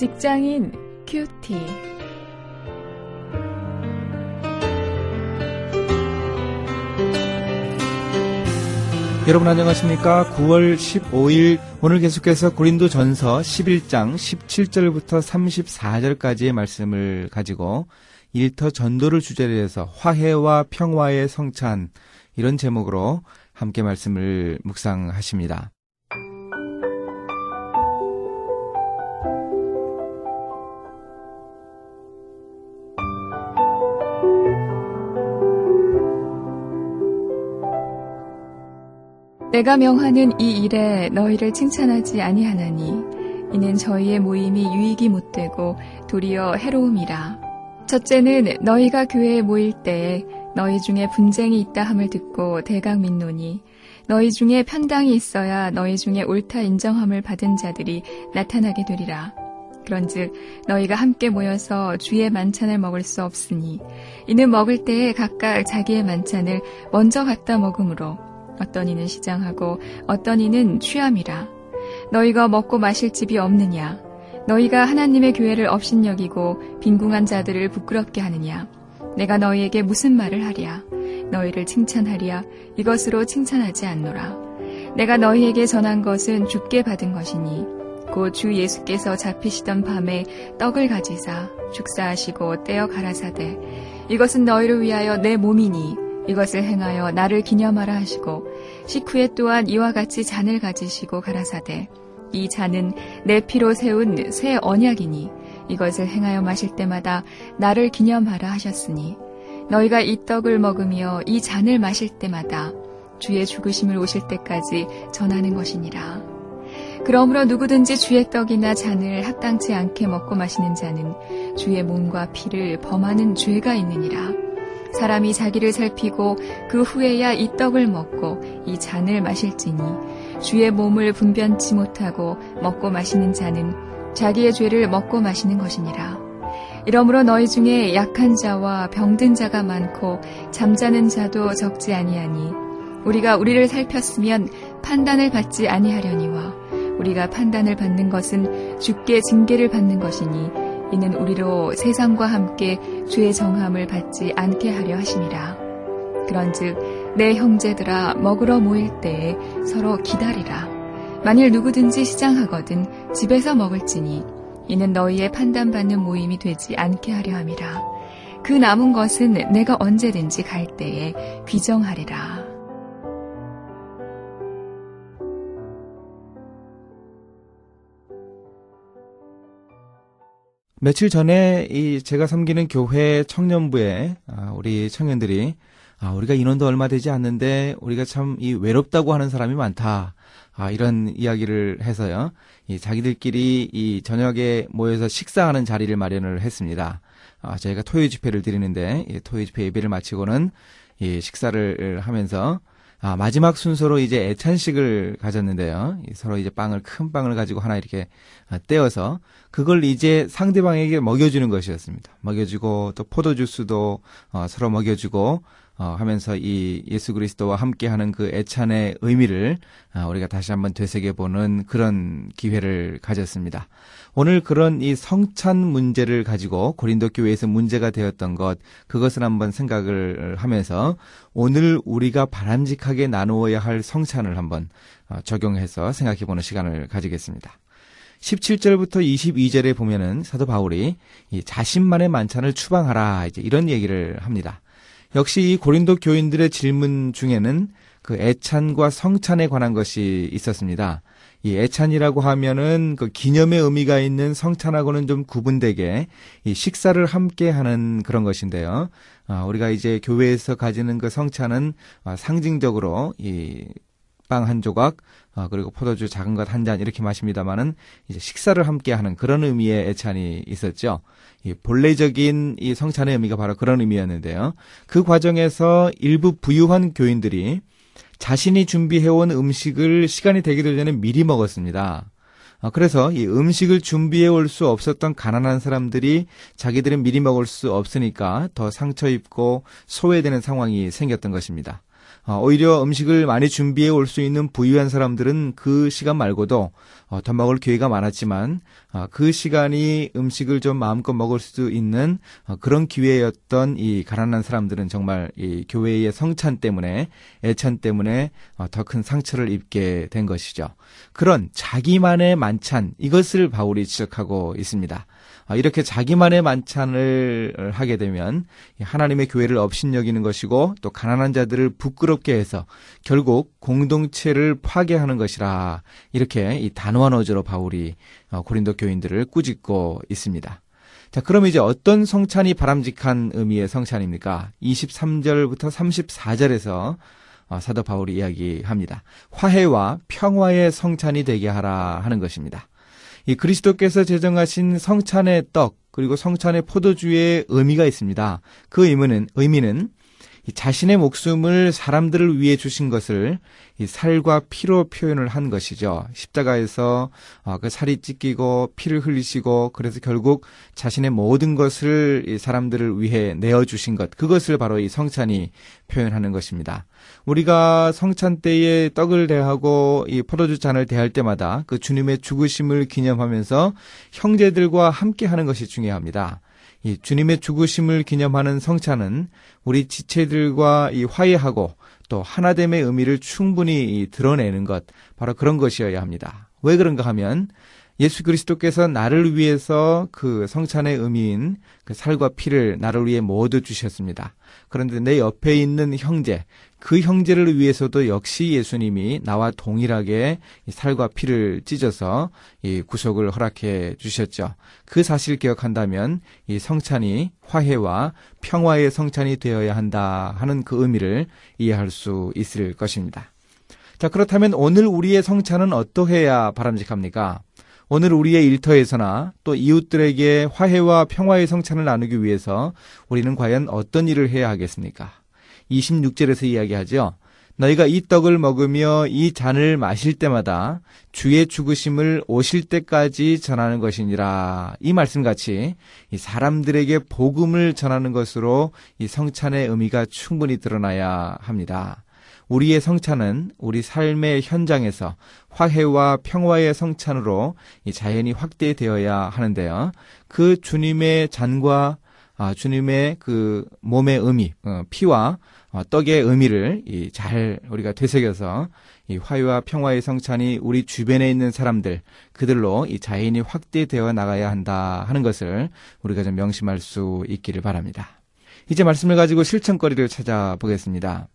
직장인 큐티. 여러분 안녕하십니까? 9월 15일 오늘 계속해서 고린도 전서 11장 17절부터 34절까지의 말씀을 가지고 일터 전도를 주제로 해서 화해와 평화의 성찬 이런 제목으로 함께 말씀을 묵상하십니다. 내가 명하는 이 일에 너희를 칭찬하지 아니하나니 이는 저희의 모임이 유익이 못되고 도리어 해로움이라. 첫째는 너희가 교회에 모일 때에 너희 중에 분쟁이 있다 함을 듣고 대강 민노니 너희 중에 편당이 있어야 너희 중에 옳다 인정함을 받은 자들이 나타나게 되리라. 그런즉 너희가 함께 모여서 주의 만찬을 먹을 수 없으니 이는 먹을 때에 각각 자기의 만찬을 먼저 갖다 먹으므로 어떤 이는 시장하고 어떤 이는 취함이라. 너희가 먹고 마실 집이 없느냐? 너희가 하나님의 교회를 업신여기고 빈궁한 자들을 부끄럽게 하느냐? 내가 너희에게 무슨 말을 하랴? 너희를 칭찬하랴? 이것으로 칭찬하지 않노라. 내가 너희에게 전한 것은 죽게 받은 것이니 곧 주 예수께서 잡히시던 밤에 떡을 가지사 축사하시고 떼어 가라사대 이것은 너희를 위하여 내 몸이니 이것을 행하여 나를 기념하라 하시고 식후에 또한 이와 같이 잔을 가지시고 가라사대 이 잔은 내 피로 세운 새 언약이니 이것을 행하여 마실 때마다 나를 기념하라 하셨으니 너희가 이 떡을 먹으며 이 잔을 마실 때마다 주의 죽으심을 오실 때까지 전하는 것이니라. 그러므로 누구든지 주의 떡이나 잔을 합당치 않게 먹고 마시는 자는 주의 몸과 피를 범하는 죄가 있느니라. 사람이 자기를 살피고 그 후에야 이 떡을 먹고 이 잔을 마실지니 주의 몸을 분변치 못하고 먹고 마시는 자는 자기의 죄를 먹고 마시는 것이니라. 이러므로 너희 중에 약한 자와 병든 자가 많고 잠자는 자도 적지 아니하니 우리가 우리를 살폈으면 판단을 받지 아니하려니와 우리가 판단을 받는 것은 주께 징계를 받는 것이니 이는 우리로 세상과 함께 죄의 정함을 받지 않게 하려 하심이라. 그런즉 내 형제들아 먹으러 모일 때에 서로 기다리라. 만일 누구든지 시장하거든 집에서 먹을지니 이는 너희의 판단받는 모임이 되지 않게 하려 함이라. 그 남은 것은 내가 언제든지 갈 때에 귀정하리라. 며칠 전에 이 제가 섬기는 교회 청년부에 아, 우리 청년들이 아, 우리가 인원도 얼마 되지 않는데 우리가 참 이 외롭다고 하는 사람이 많다. 아, 이런 이야기를 해서요. 이 자기들끼리 이 저녁에 모여서 식사하는 자리를 마련을 했습니다. 아, 저희가 토요 집회를 드리는데 이 토요 집회 예배를 마치고는 이 식사를 하면서 아, 마지막 순서로 이제 애찬식을 가졌는데요. 서로 이제 빵을 큰 빵을 가지고 하나 이렇게 아, 떼어서 그걸 이제 상대방에게 먹여주는 것이었습니다. 먹여주고 또 포도주스도 어, 서로 먹여주고 어, 하면서 이 예수 그리스도와 함께하는 그 애찬의 의미를 아, 우리가 다시 한번 되새겨보는 그런 기회를 가졌습니다. 오늘 그런 이 성찬 문제를 가지고 고린도 교회에서 문제가 되었던 것 그것을 한번 생각을 하면서 오늘 우리가 바람직하게 나누어야 할 성찬을 한번 어, 적용해서 생각해보는 시간을 가지겠습니다. 17절부터 22절에 보면은 사도 바울이 자신만의 만찬을 추방하라 이제 이런 얘기를 합니다. 역시 이 고린도 교인들의 질문 중에는 그 애찬과 성찬에 관한 것이 있었습니다. 이 애찬이라고 하면은 그 기념의 의미가 있는 성찬하고는 좀 구분되게 이 식사를 함께 하는 그런 것인데요. 아, 우리가 이제 교회에서 가지는 그 성찬은 아, 상징적으로 이 빵 한 조각, 아, 그리고 포도주 작은 것 한 잔 이렇게 마십니다만은 이제 식사를 함께 하는 그런 의미의 애찬이 있었죠. 이 본래적인 이 성찬의 의미가 바로 그런 의미였는데요. 그 과정에서 일부 부유한 교인들이 자신이 준비해온 음식을 시간이 되기도 전에 미리 먹었습니다. 아, 그래서 이 음식을 준비해 올 수 없었던 가난한 사람들이 자기들은 미리 먹을 수 없으니까 더 상처 입고 소외되는 상황이 생겼던 것입니다. 어, 오히려 음식을 많이 준비해 올 수 있는 부유한 사람들은 그 시간 말고도 어, 더 먹을 기회가 많았지만 어, 그 시간이 음식을 좀 마음껏 먹을 수 있는 그런 기회였던 이 가난한 사람들은 정말 이 교회의 성찬 때문에 애찬 때문에 더 큰 상처를 입게 된 것이죠. 그런 자기만의 만찬 이것을 바울이 지적하고 있습니다. 아, 이렇게 자기만의 만찬을 하게 되면 하나님의 교회를 업신여기는 것이고 또 가난한 자들을 부끄럽게 해서 결국 공동체를 파괴하는 것이라 이렇게 이 단호한 어조로 바울이 어, 고린도 교인들을 꾸짖고 있습니다. 자, 그럼 이제 어떤 성찬이 바람직한 의미의 성찬입니까? 23절부터 34절에서 어, 사도 바울이 이야기합니다. 화해와 평화의 성찬이 되게 하라 하는 것입니다. 이 그리스도께서 제정하신 성찬의 떡 그리고 성찬의 포도주의 의미가 있습니다. 그 의미는 의미는 자신의 목숨을 사람들을 위해 주신 것을 이 살과 피로 표현을 한 것이죠. 십자가에서 어, 그 살이 찢기고 피를 흘리시고 그래서 결국 자신의 모든 것을 이 사람들을 위해 내어 주신 것 그것을 바로 이 성찬이 표현하는 것입니다. 우리가 성찬 때에 떡을 대하고 이 포도주 잔을 대할 때마다 그 주님의 죽으심을 기념하면서 형제들과 함께 하는 것이 중요합니다. 이 주님의 죽으심을 기념하는 성찬은 우리 지체들과 이 화해하고 또 하나됨의 의미를 충분히 드러내는 것 바로 그런 것이어야 합니다. 왜 그런가 하면 예수 그리스도께서 나를 위해서 그 성찬의 의미인 그 살과 피를 나를 위해 모두 주셨습니다. 그런데 내 옆에 있는 형제, 그 형제를 위해서도 역시 예수님이 나와 동일하게 살과 피를 찢어서 이 구속을 허락해 주셨죠. 그 사실 기억한다면 이 성찬이 화해와 평화의 성찬이 되어야 한다 하는 그 의미를 이해할 수 있을 것입니다. 자, 그렇다면 오늘 우리의 성찬은 어떠해야 바람직합니까? 오늘 우리의 일터에서나 또 이웃들에게 화해와 평화의 성찬을 나누기 위해서 우리는 과연 어떤 일을 해야 하겠습니까? 26절에서 이야기하죠. 너희가 이 떡을 먹으며 이 잔을 마실 때마다 주의 죽으심을 오실 때까지 전하는 것이니라. 이 말씀 같이 사람들에게 복음을 전하는 것으로 이 성찬의 의미가 충분히 드러나야 합니다. 우리의 성찬은 우리 삶의 현장에서 화해와 평화의 성찬으로 자연히 확대되어야 하는데요. 그 주님의 잔과 아, 주님의 그 몸의 의미, 어, 피와 어, 떡의 의미를 잘 우리가 되새겨서 이 화해와 평화의 성찬이 우리 주변에 있는 사람들 그들로 이 자연이 확대되어 나가야 한다 하는 것을 우리가 좀 명심할 수 있기를 바랍니다. 이제 말씀을 가지고 실천거리를 찾아보겠습니다.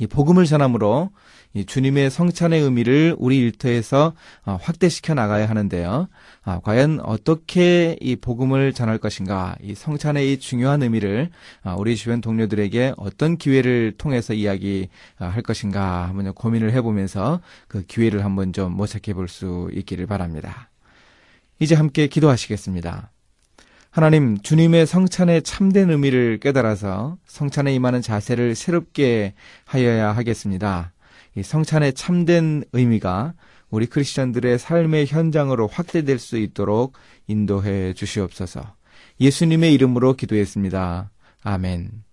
이 복음을 전함으로 이 주님의 성찬의 의미를 우리 일터에서 어, 확대시켜 나가야 하는데요. 아, 과연 어떻게 이 복음을 전할 것인가, 이 성찬의 이 중요한 의미를 아, 우리 주변 동료들에게 어떤 기회를 통해서 이야기할 아, 것인가 한번 고민을 해보면서 그 기회를 한번 좀 모색해 볼 수 있기를 바랍니다. 이제 함께 기도하시겠습니다. 하나님, 주님의 성찬의 참된 의미를 깨달아서 성찬에 임하는 자세를 새롭게 하여야 하겠습니다. 이 성찬의 참된 의미가 우리 크리스천들의 삶의 현장으로 확대될 수 있도록 인도해 주시옵소서. 예수님의 이름으로 기도했습니다. 아멘.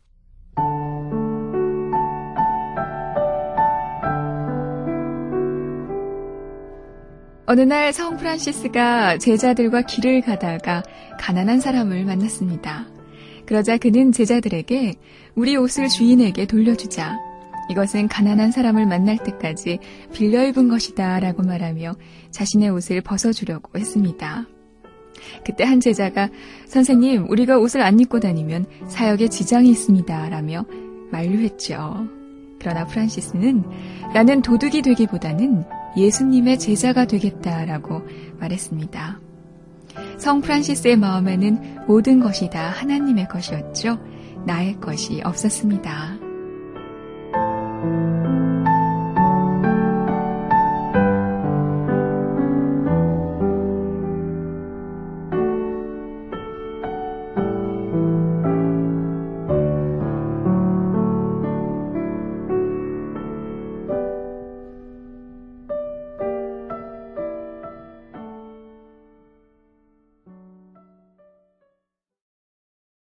어느 날 성 프란시스가 제자들과 길을 가다가 가난한 사람을 만났습니다. 그러자 그는 제자들에게 우리 옷을 주인에게 돌려주자. 이것은 가난한 사람을 만날 때까지 빌려 입은 것이다 라고 말하며 자신의 옷을 벗어주려고 했습니다. 그때 한 제자가 선생님, 우리가 옷을 안 입고 다니면 사역에 지장이 있습니다. 라며 만류했죠. 그러나 프란시스는 나는 도둑이 되기보다는 예수님의 제자가 되겠다라고 말했습니다. 성 프란시스의 마음에는 모든 것이 다 하나님의 것이었죠. 나의 것이 없었습니다.